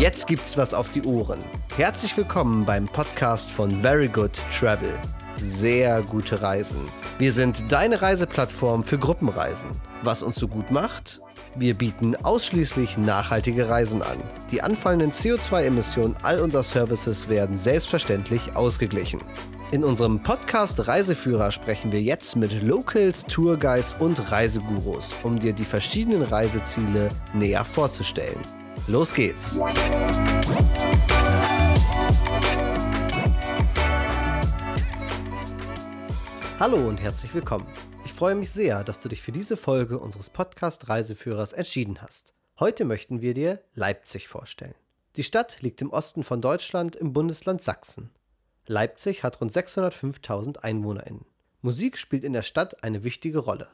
Jetzt gibt's was auf die Ohren. Herzlich willkommen beim Podcast von Very Good Travel. Sehr gute Reisen. Wir sind deine Reiseplattform für Gruppenreisen. Was uns so gut macht? Wir bieten ausschließlich nachhaltige Reisen an. Die anfallenden CO2-Emissionen all unserer Services werden selbstverständlich ausgeglichen. In unserem Podcast Reiseführer sprechen wir jetzt mit Locals, Tourguides und Reisegurus, um dir die verschiedenen Reiseziele näher vorzustellen. Los geht's! Hallo und herzlich willkommen. Ich freue mich sehr, dass du dich für diese Folge unseres Podcast Reiseführers entschieden hast. Heute möchten wir dir Leipzig vorstellen. Die Stadt liegt im Osten von Deutschland im Bundesland Sachsen. Leipzig hat rund 605.000 EinwohnerInnen. Musik spielt in der Stadt eine wichtige Rolle.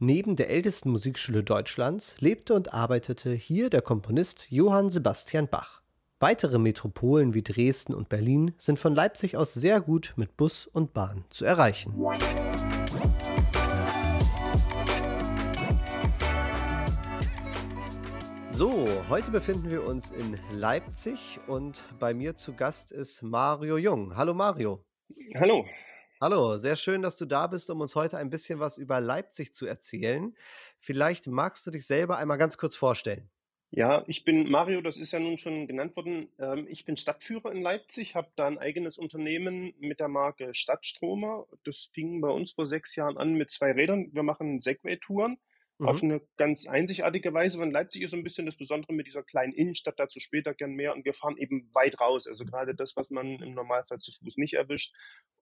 Neben der ältesten Musikschule Deutschlands lebte und arbeitete hier der Komponist Johann Sebastian Bach. Weitere Metropolen wie Dresden und Berlin sind von Leipzig aus sehr gut mit Bus und Bahn zu erreichen. So, heute befinden wir uns in Leipzig und bei mir zu Gast ist Mario Jung. Hallo Mario. Hallo. Hallo, sehr schön, dass du da bist, um uns heute ein bisschen was über Leipzig zu erzählen. Vielleicht magst du dich selber einmal ganz kurz vorstellen. Ja, ich bin Mario, das ist ja nun schon genannt worden. Ähm, ich bin Stadtführer in Leipzig, habe da ein eigenes Unternehmen mit der Marke Stadtstromer. Das fing bei uns vor sechs Jahren an mit zwei Rädern. Wir machen Segway-Touren auf mhm. eine ganz einzigartige Weise. Und Leipzig ist so ein bisschen das Besondere mit dieser kleinen Innenstadt, dazu später gern mehr. Und wir fahren eben weit raus. Also gerade das, was man im Normalfall zu Fuß nicht erwischt.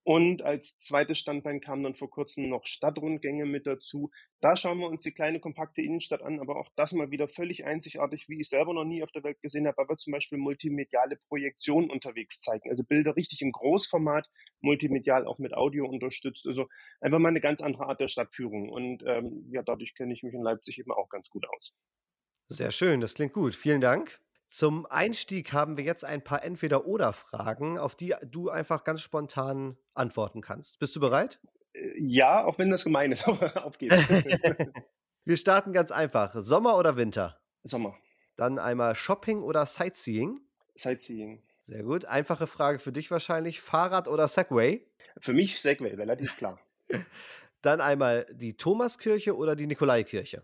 Und als zweites Standbein kamen dann vor kurzem noch Stadtrundgänge mit dazu. Da schauen wir uns die kleine, kompakte Innenstadt an, aber auch das mal wieder völlig einzigartig, wie ich selber noch nie auf der Welt gesehen habe, weil wir zum Beispiel multimediale Projektionen unterwegs zeigen. Also Bilder richtig im Großformat, multimedial auch mit Audio unterstützt. Also einfach mal eine ganz andere Art der Stadtführung. Und ähm, ja, dadurch kenne ich mich in Leipzig eben auch ganz gut aus. Sehr schön, das klingt gut. Vielen Dank. Zum Einstieg haben wir jetzt ein paar Entweder-Oder-Fragen, auf die du einfach ganz spontan antworten kannst. Bist du bereit? Äh, ja, auch wenn das gemein ist, auf geht's. wir starten ganz einfach. Sommer oder Winter? Sommer. Dann einmal Shopping oder Sightseeing? Sightseeing. Sehr gut. Einfache Frage für dich wahrscheinlich. Fahrrad oder Segway? Für mich Segway, relativ klar. Dann einmal die Thomaskirche oder die Nikolaikirche?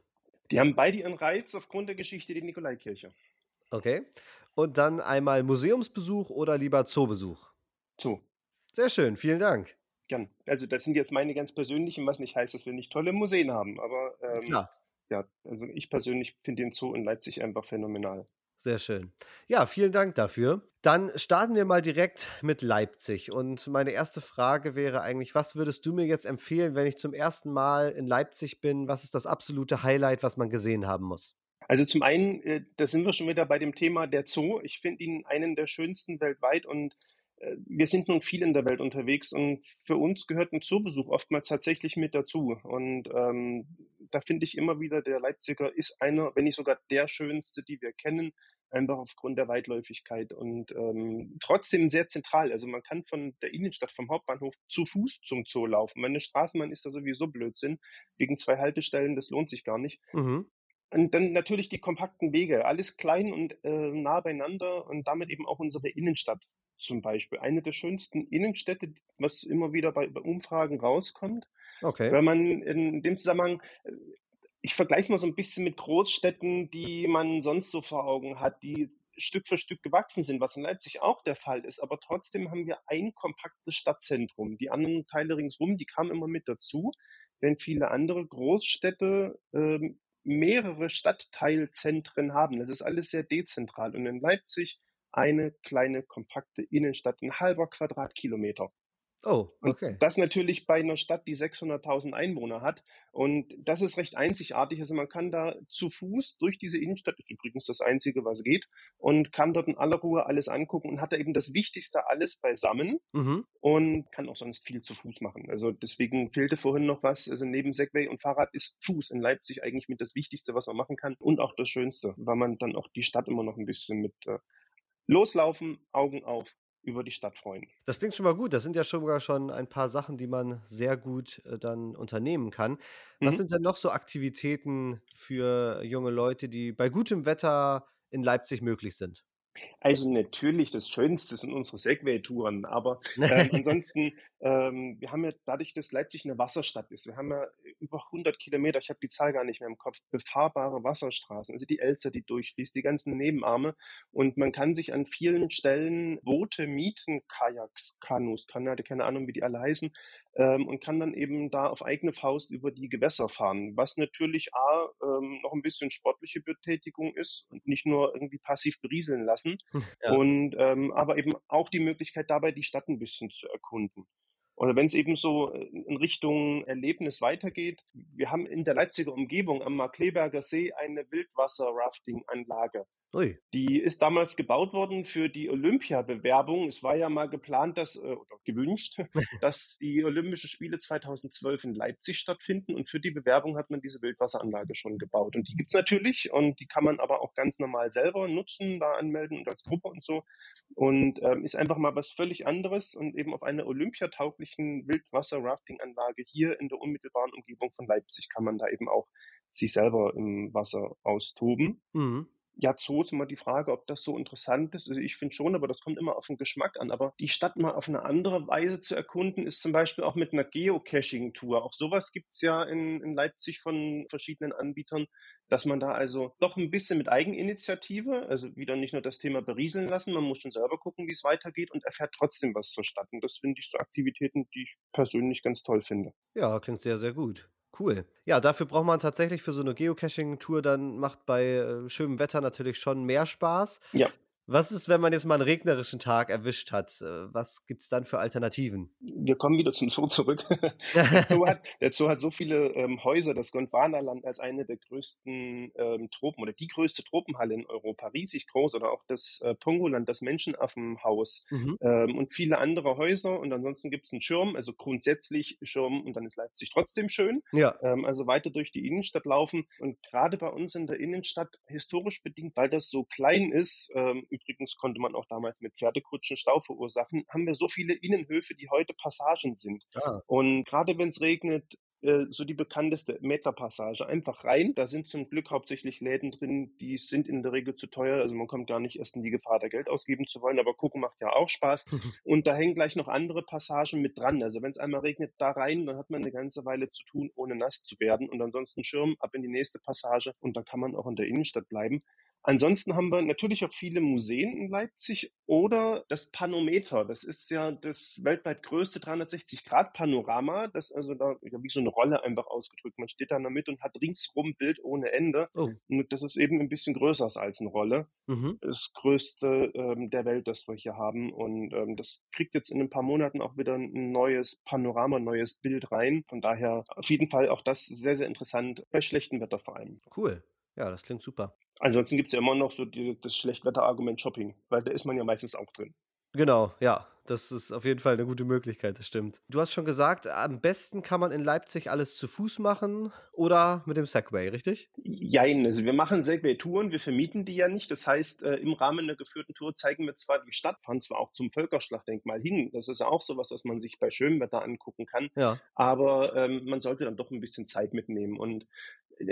Die haben beide ihren Reiz aufgrund der Geschichte die Nikolaikirche. Okay. Und dann einmal Museumsbesuch oder lieber Zoobesuch? Zoo. Sehr schön, vielen Dank. Gern. Also das sind jetzt meine ganz persönlichen, was nicht heißt, dass wir nicht tolle Museen haben, aber ähm, ja, also ich persönlich finde den Zoo in Leipzig einfach phänomenal. Sehr schön. Ja, vielen Dank dafür. Dann starten wir mal direkt mit Leipzig. Und meine erste Frage wäre eigentlich, was würdest du mir jetzt empfehlen, wenn ich zum ersten Mal in Leipzig bin? Was ist das absolute Highlight, was man gesehen haben muss? Also zum einen, äh, da sind wir schon wieder bei dem Thema der Zoo. Ich finde ihn einen der schönsten weltweit und äh, wir sind nun viel in der Welt unterwegs und für uns gehört ein Zoobesuch oftmals tatsächlich mit dazu. Und ähm, da finde ich immer wieder, der Leipziger ist einer, wenn nicht sogar der schönste, die wir kennen, einfach aufgrund der Weitläufigkeit und ähm, trotzdem sehr zentral. Also man kann von der Innenstadt, vom Hauptbahnhof zu Fuß zum Zoo laufen. Meine Straßenbahn ist da sowieso Blödsinn. Wegen zwei Haltestellen, das lohnt sich gar nicht. Mhm. Und dann natürlich die kompakten Wege, alles klein und äh, nah beieinander und damit eben auch unsere Innenstadt zum Beispiel. Eine der schönsten Innenstädte, was immer wieder bei, bei Umfragen rauskommt. Okay. Wenn man in dem Zusammenhang, äh, ich vergleiche mal so ein bisschen mit Großstädten, die man sonst so vor Augen hat, die Stück für Stück gewachsen sind, was in Leipzig auch der Fall ist. Aber trotzdem haben wir ein kompaktes Stadtzentrum. Die anderen Teile ringsrum, die kamen immer mit dazu, während viele andere Großstädte ähm, mehrere Stadtteilzentren haben. Das ist alles sehr dezentral. Und in Leipzig eine kleine, kompakte Innenstadt, ein halber Quadratkilometer. Oh, okay. Und das natürlich bei einer Stadt, die 600.000 Einwohner hat. Und das ist recht einzigartig. Also man kann da zu Fuß durch diese Innenstadt, ist übrigens das Einzige, was geht, und kann dort in aller Ruhe alles angucken und hat da eben das Wichtigste alles beisammen mhm. und kann auch sonst viel zu Fuß machen. Also deswegen fehlte vorhin noch was. Also neben Segway und Fahrrad ist Fuß in Leipzig eigentlich mit das Wichtigste, was man machen kann und auch das Schönste, weil man dann auch die Stadt immer noch ein bisschen mit äh, loslaufen, Augen auf, über die Stadt freuen. Das klingt schon mal gut. Das sind ja sogar schon ein paar Sachen, die man sehr gut äh, dann unternehmen kann. Was mhm. sind denn noch so Aktivitäten für junge Leute, die bei gutem Wetter in Leipzig möglich sind? Also natürlich, das Schönste sind unsere Segway-Touren, aber ähm, ansonsten, ähm, wir haben ja dadurch, dass Leipzig eine Wasserstadt ist, wir haben ja über 100 Kilometer, ich habe die Zahl gar nicht mehr im Kopf, befahrbare Wasserstraßen, also die Elster, die durchfließt, die ganzen Nebenarme. Und man kann sich an vielen Stellen Boote mieten, Kajaks, Kanus, keine, keine Ahnung, wie die alle heißen, ähm, und kann dann eben da auf eigene Faust über die Gewässer fahren, was natürlich A, ähm, noch ein bisschen sportliche Betätigung ist und nicht nur irgendwie passiv berieseln lassen ja. und ähm, aber eben auch die Möglichkeit dabei, die Stadt ein bisschen zu erkunden. Oder wenn es eben so in Richtung Erlebnis weitergeht, wir haben in der Leipziger Umgebung am Markleberger See eine Wildwasser-Rafting-Anlage. Die ist damals gebaut worden für die Olympiabewerbung. Es war ja mal geplant, dass, äh, oder gewünscht, dass die Olympischen Spiele 2012 in Leipzig stattfinden. Und für die Bewerbung hat man diese Wildwasseranlage schon gebaut. Und die gibt's natürlich und die kann man aber auch ganz normal selber nutzen, da anmelden und als Gruppe und so. Und ähm, ist einfach mal was völlig anderes und eben auf einer olympiatauglichen Wildwasser-Rafting-Anlage hier in der unmittelbaren Umgebung von Leipzig kann man da eben auch sich selber im Wasser austoben. Mhm ja, Zoo ist immer die Frage, ob das so interessant ist. Also ich finde schon, aber das kommt immer auf den Geschmack an. Aber die Stadt mal auf eine andere Weise zu erkunden, ist zum Beispiel auch mit einer Geocaching-Tour. Auch sowas gibt's ja in, in Leipzig von verschiedenen Anbietern, dass man da also doch ein bisschen mit Eigeninitiative, also wieder nicht nur das Thema berieseln lassen, man muss schon selber gucken, wie es weitergeht und erfährt trotzdem was zur Stadt. Und das finde ich so Aktivitäten, die ich persönlich ganz toll finde. Ja, klingt sehr, sehr gut. Cool. Ja, dafür braucht man tatsächlich für so eine Geocaching-Tour dann macht bei, äh, schönem Wetter natürlich schon mehr Spaß. Ja. Was ist, wenn man jetzt mal einen regnerischen Tag erwischt hat? Äh, was gibt es dann für Alternativen? Wir kommen wieder zum Zoo zurück. der, Zoo hat, der, Zoo hat, so viele ähm, Häuser, das Gondwanaland als eine der größten ähm, Tropen oder die größte Tropenhalle in Europa, riesig groß, oder auch das äh, Pongoland, das Menschenaffenhaus mhm. ähm, und viele andere Häuser. Und ansonsten gibt es einen Schirm, also grundsätzlich Schirm und dann ist Leipzig trotzdem schön. Ja. Ähm, also weiter durch die Innenstadt laufen. Und gerade bei uns in der Innenstadt, historisch bedingt, weil das so klein ist, ähm, übrigens konnte man auch damals mit Pferdekutschen Stau verursachen, haben wir so viele Innenhöfe, die heute Passagen sind. Ah. Und gerade wenn es regnet, äh, so die bekannteste Meterpassage. Einfach rein. Da sind zum Glück hauptsächlich Läden drin, die sind in der Regel zu teuer. Also man kommt gar nicht erst in die Gefahr, da Geld ausgeben zu wollen. Aber gucken macht ja auch Spaß. Und da hängen gleich noch andere Passagen mit dran. Also wenn es einmal regnet, da rein, dann hat man eine ganze Weile zu tun, ohne nass zu werden. Und ansonsten Schirm ab in die nächste Passage und dann kann man auch in der Innenstadt bleiben. Ansonsten haben wir natürlich auch viele Museen in Leipzig oder das Panometer. Das ist ja das weltweit größte 360-Grad-Panorama, das also da ja, wie so eine Rolle einfach ausgedrückt. Man steht da in der Mitte und hat ringsrum Bild ohne Ende. Oh. Und das ist eben ein bisschen größer als eine Rolle. Mhm. Das größte ähm, der Welt, das wir hier haben. Und ähm, das kriegt jetzt in ein paar Monaten auch wieder ein neues Panorama, ein neues Bild rein. Von daher auf jeden Fall auch das sehr, sehr interessant, bei schlechtem Wetter vor allem. Cool. Ja, das klingt super. Ansonsten gibt es ja immer noch so die, das Schlechtwetterargument Shopping, weil da ist man ja meistens auch drin. Genau, ja. Das ist auf jeden Fall eine gute Möglichkeit, das stimmt. Du hast schon gesagt, am besten kann man in Leipzig alles zu Fuß machen oder mit dem Segway, richtig? Jein, also wir machen Segway-Touren, wir vermieten die ja nicht. Das heißt, äh, im Rahmen der geführten Tour zeigen wir zwar die Stadt, fahren zwar auch zum Völkerschlachtdenkmal hin. Das ist ja auch sowas, was man sich bei schönem Wetter angucken kann. Ja. Aber ähm, man sollte dann doch ein bisschen Zeit mitnehmen. Und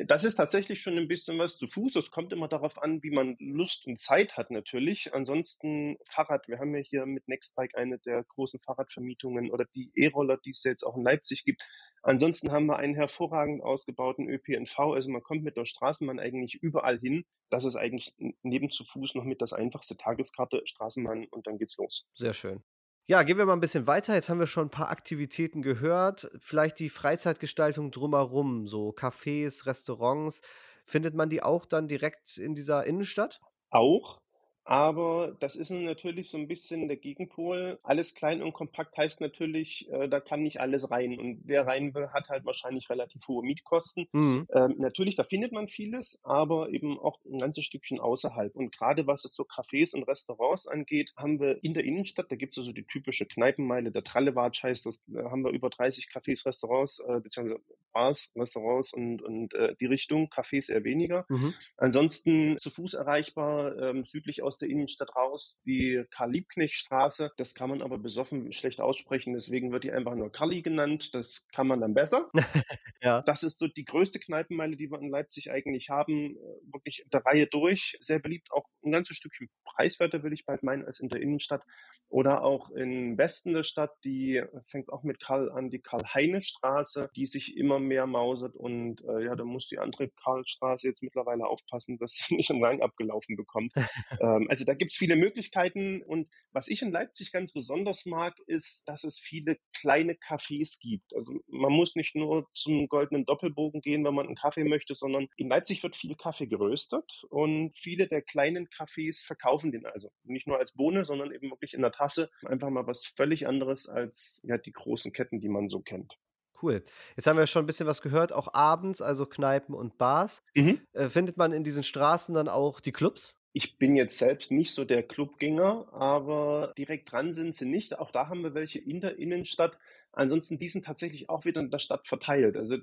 das ist tatsächlich schon ein bisschen was zu Fuß. Es kommt immer darauf an, wie man Lust und Zeit hat natürlich. Ansonsten Fahrrad. Wir haben ja hier mit Nextbike eine der großen Fahrradvermietungen oder die E-Roller, die es jetzt auch in Leipzig gibt. Ansonsten haben wir einen hervorragend ausgebauten ÖPNV. Also man kommt mit der Straßenbahn eigentlich überall hin. Das ist eigentlich neben zu Fuß noch mit das einfachste Tageskarte, Straßenbahn und dann geht's los. Sehr schön. Ja, gehen wir mal ein bisschen weiter. Jetzt haben wir schon ein paar Aktivitäten gehört. Vielleicht die Freizeitgestaltung drumherum, so Cafés, Restaurants. Findet man die auch dann direkt in dieser Innenstadt? Auch. Aber das ist natürlich so ein bisschen der Gegenpol. Alles klein und kompakt heißt natürlich, äh, da kann nicht alles rein. Und wer rein will, hat halt wahrscheinlich relativ hohe Mietkosten. Mhm. Ähm, natürlich, da findet man vieles, aber eben auch ein ganzes Stückchen außerhalb. Und gerade was es so Cafés und Restaurants angeht, haben wir in der Innenstadt, da gibt es also die typische Kneipenmeile, der Trallewatsch heißt das, da haben wir über 30 Cafés, Restaurants, äh, beziehungsweise Bars, Restaurants und, und äh, die Richtung, Cafés eher weniger. Mhm. Ansonsten zu Fuß erreichbar, ähm, südlich aus der Innenstadt raus, die Karl-Liebknecht-Straße. Das kann man aber besoffen schlecht aussprechen, deswegen wird die einfach nur Karli genannt. Das kann man dann besser. ja. Das ist so die größte Kneipenmeile, die wir in Leipzig eigentlich haben. Äh, wirklich der Reihe durch. Sehr beliebt auch ein ganzes Stückchen preiswerter, würde ich bald meinen, als in der Innenstadt. Oder auch im Westen der Stadt, die fängt auch mit Karl an, die Karl-Heine-Straße, die sich immer mehr mausert. Und äh, ja, da muss die andere Karlstraße jetzt mittlerweile aufpassen, dass sie nicht einen Rang abgelaufen bekommt. ähm, also da gibt's viele Möglichkeiten. Und was ich in Leipzig ganz besonders mag, ist, dass es viele kleine Cafés gibt. Also man muss nicht nur zum goldenen Doppelbogen gehen, wenn man einen Kaffee möchte, sondern in Leipzig wird viel Kaffee geröstet und viele der kleinen Cafés verkaufen den also. Nicht nur als Bohne, sondern eben wirklich in der Tasse. Einfach mal was völlig anderes als ja, die großen Ketten, die man so kennt. Cool. Jetzt haben wir schon ein bisschen was gehört, auch abends, also Kneipen und Bars. Mhm. Äh, findet man in diesen Straßen dann auch die Clubs? Ich bin jetzt selbst nicht so der Clubgänger, aber direkt dran sind sie nicht. Auch da haben wir welche in der Innenstadt. Ansonsten, die sind tatsächlich auch wieder in der Stadt verteilt. Also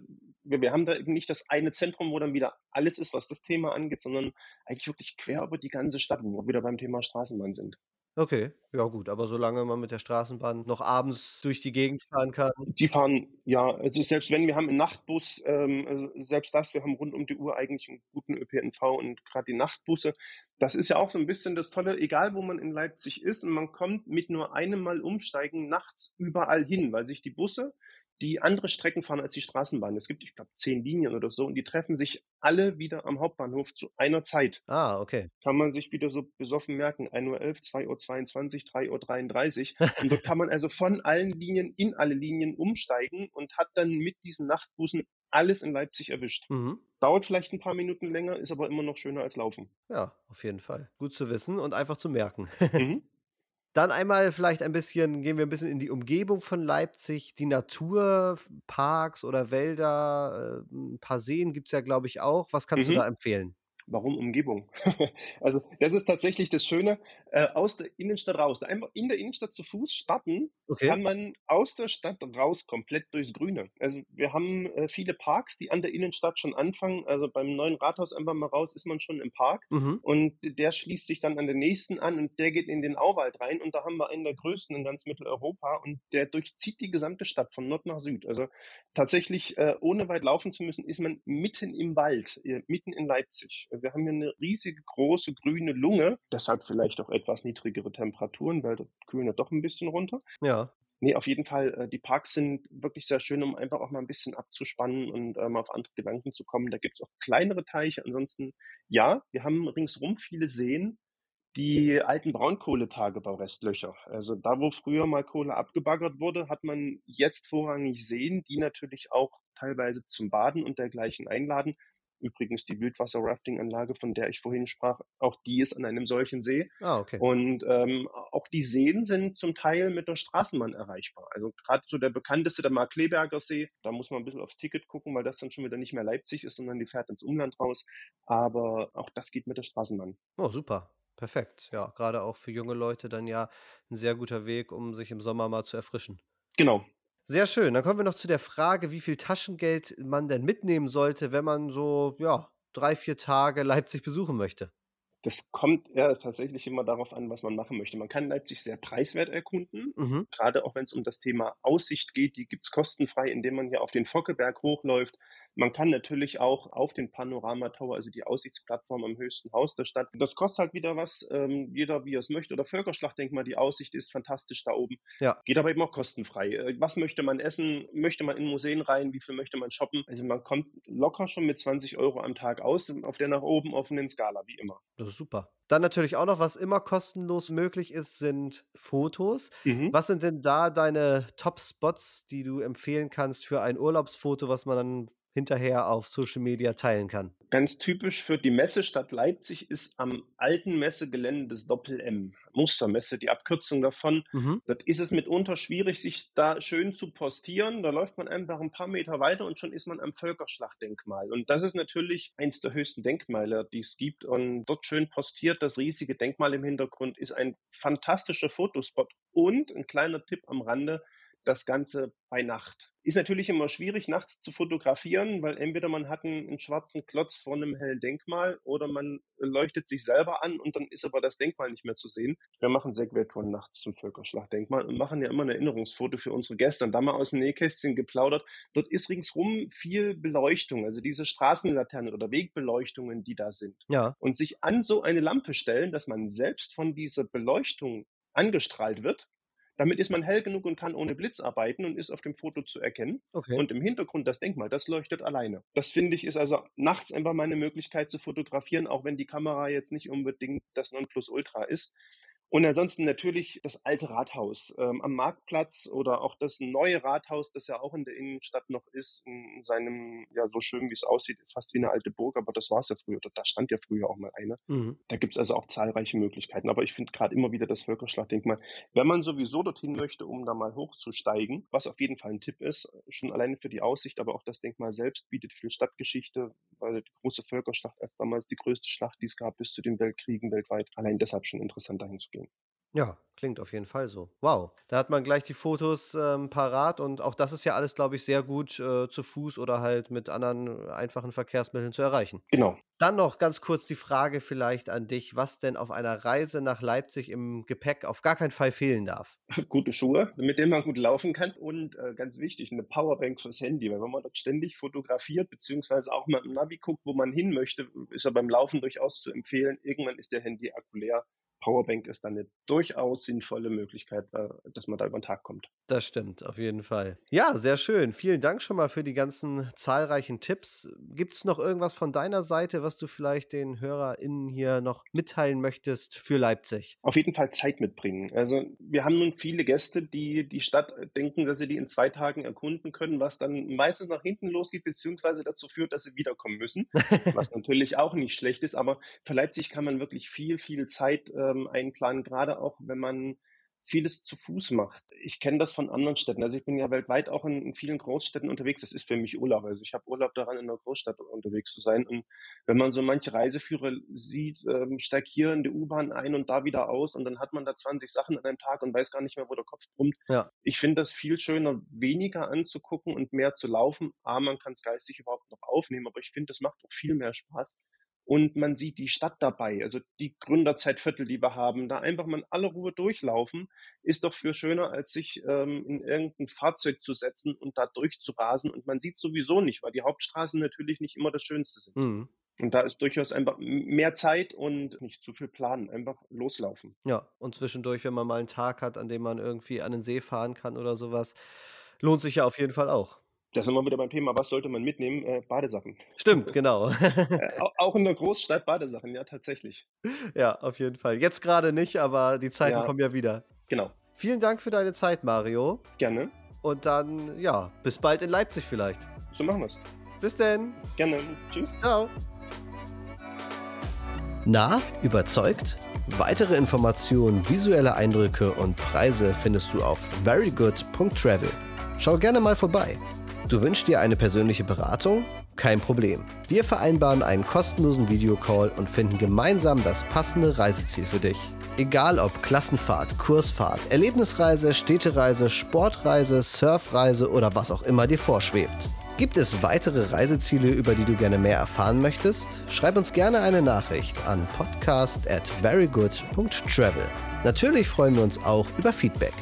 wir, wir haben da eben nicht das eine Zentrum, wo dann wieder alles ist, was das Thema angeht, sondern eigentlich wirklich quer über die ganze Stadt, wo wir wieder beim Thema Straßenbahn sind. Okay, ja gut, aber solange man mit der Straßenbahn noch abends durch die Gegend fahren kann. Die fahren, ja, also selbst wenn wir haben einen Nachtbus, ähm, also selbst das, wir haben rund um die Uhr eigentlich einen guten ÖPNV und gerade die Nachtbusse, das ist ja auch so ein bisschen das Tolle, egal wo man in Leipzig ist und man kommt mit nur einem Mal umsteigen nachts überall hin, weil sich die Busse die andere Strecken fahren als die Straßenbahn. Es gibt, ich glaube, zehn Linien oder so und die treffen sich alle wieder am Hauptbahnhof zu einer Zeit. Ah, okay. Kann man sich wieder so besoffen merken. 1.11 Uhr, 2.22 Uhr, 3.33 Uhr. und dort kann man also von allen Linien in alle Linien umsteigen und hat dann mit diesen Nachtbussen alles in Leipzig erwischt. Mhm. Dauert vielleicht ein paar Minuten länger, ist aber immer noch schöner als Laufen. Ja, auf jeden Fall. Gut zu wissen und einfach zu merken. Mhm. Dann einmal vielleicht ein bisschen gehen wir ein bisschen in die Umgebung von Leipzig, die Natur, Parks oder Wälder, äh, 'n paar Seen gibt's ja, glaube ich, auch. Was kannst du da mhm. empfehlen? Warum Umgebung? also das ist tatsächlich das Schöne, äh, aus der Innenstadt raus. Einfach in der Innenstadt zu Fuß starten, okay. kann man aus der Stadt raus komplett durchs Grüne. Also wir haben äh, viele Parks, die an der Innenstadt schon anfangen. Also beim neuen Rathaus einfach mal raus ist man schon im Park mhm. und der schließt sich dann an den nächsten an und der geht in den Auwald rein und da haben wir einen der größten in ganz Mitteleuropa und der durchzieht die gesamte Stadt von Nord nach Süd. Also tatsächlich, äh, ohne weit laufen zu müssen, ist man mitten im Wald, äh, mitten in Leipzig. Wir haben hier eine riesige, große grüne Lunge, deshalb vielleicht auch etwas niedrigere Temperaturen, weil das kühlen doch ein bisschen runter. Ja. Nee, auf jeden Fall, äh, die Parks sind wirklich sehr schön, um einfach auch mal ein bisschen abzuspannen und äh, mal auf andere Gedanken zu kommen. Da gibt es auch kleinere Teiche. Ansonsten, ja, wir haben ringsrum viele Seen, die alten Braunkohletagebaurestlöcher. Also da, wo früher mal Kohle abgebaggert wurde, hat man jetzt vorrangig Seen, die natürlich auch teilweise zum Baden und dergleichen einladen. Übrigens die Wildwasser-Rafting-Anlage, von der ich vorhin sprach, auch die ist an einem solchen See. Ah, okay. Und ähm, auch die Seen sind zum Teil mit der Straßenbahn erreichbar. Also gerade so der bekannteste, der Markleberger See, da muss man ein bisschen aufs Ticket gucken, weil das dann schon wieder nicht mehr Leipzig ist, sondern die fährt ins Umland raus. Aber auch das geht mit der Straßenbahn. Oh, super. Perfekt. Ja, gerade auch für junge Leute dann ja ein sehr guter Weg, um sich im Sommer mal zu erfrischen. Genau, sehr schön. Dann kommen wir noch zu der Frage, wie viel Taschengeld man denn mitnehmen sollte, wenn man so, ja, drei, vier Tage Leipzig besuchen möchte. Das kommt ja tatsächlich immer darauf an, was man machen möchte. Man kann Leipzig sehr preiswert erkunden, mhm. gerade auch wenn es um das Thema Aussicht geht. Die gibt es kostenfrei, indem man hier auf den Fockeberg hochläuft. Man kann natürlich auch auf den Panorama Tower, also die Aussichtsplattform am höchsten Haus der Stadt. Das kostet halt wieder was, ähm, jeder wie er es möchte. Oder Völkerschlachtdenkmal, die Aussicht ist fantastisch da oben. Ja. Geht aber eben auch kostenfrei. Äh, was möchte man essen? Möchte man in Museen rein? Wie viel möchte man shoppen? Also man kommt locker schon mit 20 Euro am Tag aus, auf der nach oben offenen Skala, wie immer. Das ist super. Dann natürlich auch noch, was immer kostenlos möglich ist, sind Fotos. Mhm. Was sind denn da deine Top-Spots, die du empfehlen kannst für ein Urlaubsfoto, was man dann hinterher auf Social Media teilen kann. Ganz typisch für die Messestadt Leipzig ist am alten Messegelände des Doppel-M, Mustermesse, die Abkürzung davon. Mhm. Dort ist es mitunter schwierig, sich da schön zu postieren. Da läuft man einfach ein paar Meter weiter und schon ist man am Völkerschlachtdenkmal. Und das ist natürlich eins der höchsten Denkmale, die es gibt. Und dort schön postiert, das riesige Denkmal im Hintergrund, ist ein fantastischer Fotospot. Und ein kleiner Tipp am Rande, das Ganze bei Nacht. Ist natürlich immer schwierig, nachts zu fotografieren, weil entweder man hat einen, einen, schwarzen Klotz vor einem hellen Denkmal oder man leuchtet sich selber an und dann ist aber das Denkmal nicht mehr zu sehen. Wir machen Segway-Touren nachts zum Völkerschlachtdenkmal und machen ja immer ein Erinnerungsfoto für unsere Gäste. Und da mal aus dem Nähkästchen geplaudert. Dort ist ringsrum viel Beleuchtung, also diese Straßenlaternen oder Wegbeleuchtungen, die da sind. Ja. Und sich an so eine Lampe stellen, dass man selbst von dieser Beleuchtung angestrahlt wird damit ist man hell genug und kann ohne Blitz arbeiten und ist auf dem Foto zu erkennen. Okay. Und im Hintergrund das Denkmal, das leuchtet alleine. Das finde ich ist also nachts einfach mal eine Möglichkeit zu fotografieren, auch wenn die Kamera jetzt nicht unbedingt das Nonplusultra ist. Und ansonsten natürlich das alte Rathaus ähm, am Marktplatz oder auch das neue Rathaus, das ja auch in der Innenstadt noch ist, in seinem, ja, so schön wie es aussieht, fast wie eine alte Burg, aber das war es ja früher, da stand ja früher auch mal eine. Mhm. Da gibt es also auch zahlreiche Möglichkeiten. Aber ich finde gerade immer wieder das Völkerschlachtdenkmal, wenn man sowieso dorthin möchte, um da mal hochzusteigen, was auf jeden Fall ein Tipp ist, schon alleine für die Aussicht, aber auch das Denkmal selbst bietet viel Stadtgeschichte, weil die große Völkerschlacht als damals die größte Schlacht, die es gab bis zu den Weltkriegen weltweit, allein deshalb schon interessant dahin zu gehen. Ja, klingt auf jeden Fall so. Wow, da hat man gleich die Fotos ähm, parat und auch das ist ja alles, glaube ich, sehr gut äh, zu Fuß oder halt mit anderen einfachen Verkehrsmitteln zu erreichen. Genau. Dann noch ganz kurz die Frage vielleicht an dich, was denn auf einer Reise nach Leipzig im Gepäck auf gar keinen Fall fehlen darf. Gute Schuhe, mit denen man gut laufen kann und äh, ganz wichtig, eine Powerbank fürs Handy, weil wenn man dort ständig fotografiert, beziehungsweise auch mal im Navi guckt, wo man hin möchte, ist ja beim Laufen durchaus zu empfehlen. Irgendwann ist der Handy-Akku leer Powerbank ist dann eine durchaus sinnvolle Möglichkeit, äh, dass man da über den Tag kommt. Das stimmt, auf jeden Fall. Ja, sehr schön. Vielen Dank schon mal für die ganzen zahlreichen Tipps. Gibt es noch irgendwas von deiner Seite, was du vielleicht den HörerInnen hier noch mitteilen möchtest für Leipzig? Auf jeden Fall Zeit mitbringen. Also wir haben nun viele Gäste, die die Stadt denken, dass sie die in zwei Tagen erkunden können, was dann meistens nach hinten losgeht, beziehungsweise dazu führt, dass sie wiederkommen müssen, was natürlich auch nicht schlecht ist. Aber für Leipzig kann man wirklich viel, viel Zeit ähm, ähm, einplanen, gerade auch wenn man vieles zu Fuß macht. Ich kenne das von anderen Städten. Also ich bin ja weltweit auch in, in vielen Großstädten unterwegs. Das ist für mich Urlaub. Also ich habe Urlaub daran, in einer Großstadt unterwegs zu sein. Und wenn man so manche Reiseführer sieht, ähm, steigt hier in die U-Bahn ein und da wieder aus und dann hat man da 20 Sachen an einem Tag und weiß gar nicht mehr, wo der Kopf brummt. Ja. Ich finde das viel schöner, weniger anzugucken und mehr zu laufen. A, man kann es geistig überhaupt noch aufnehmen, aber ich finde, das macht auch viel mehr Spaß und man sieht die Stadt dabei, also die Gründerzeitviertel, die wir haben, da einfach mal in aller Ruhe durchlaufen, ist doch für schöner, als sich ähm, in irgendein Fahrzeug zu setzen und da durchzurasen. Und man sieht sowieso nicht, weil die Hauptstraßen natürlich nicht immer das Schönste sind. Mhm. Und da ist durchaus einfach mehr Zeit und nicht zu viel planen, einfach loslaufen. Ja, und zwischendurch, wenn man mal einen Tag hat, an dem man irgendwie an den See fahren kann oder sowas, lohnt sich ja auf jeden Fall auch. Da sind wir wieder beim Thema, was sollte man mitnehmen? Äh, Badesachen. Stimmt, genau. äh, auch in der Großstadt Badesachen, ja, tatsächlich. Ja, auf jeden Fall. Jetzt gerade nicht, aber die Zeiten ja, kommen ja wieder. Genau. Vielen Dank für deine Zeit, Mario. Gerne. Und dann, ja, bis bald in Leipzig vielleicht. So machen wir es. Bis denn. Gerne. Tschüss. Ciao. Na, überzeugt? Weitere Informationen, visuelle Eindrücke und Preise findest du auf verygood.travel. Schau gerne mal vorbei. Du wünschst dir eine persönliche Beratung? Kein Problem. Wir vereinbaren einen kostenlosen Videocall und finden gemeinsam das passende Reiseziel für dich. Egal ob Klassenfahrt, Kursfahrt, Erlebnisreise, Städtereise, Sportreise, Surfreise oder was auch immer dir vorschwebt. Gibt es weitere Reiseziele, über die du gerne mehr erfahren möchtest? Schreib uns gerne eine Nachricht an podcast at verygood.travel. Natürlich freuen wir uns auch über Feedback.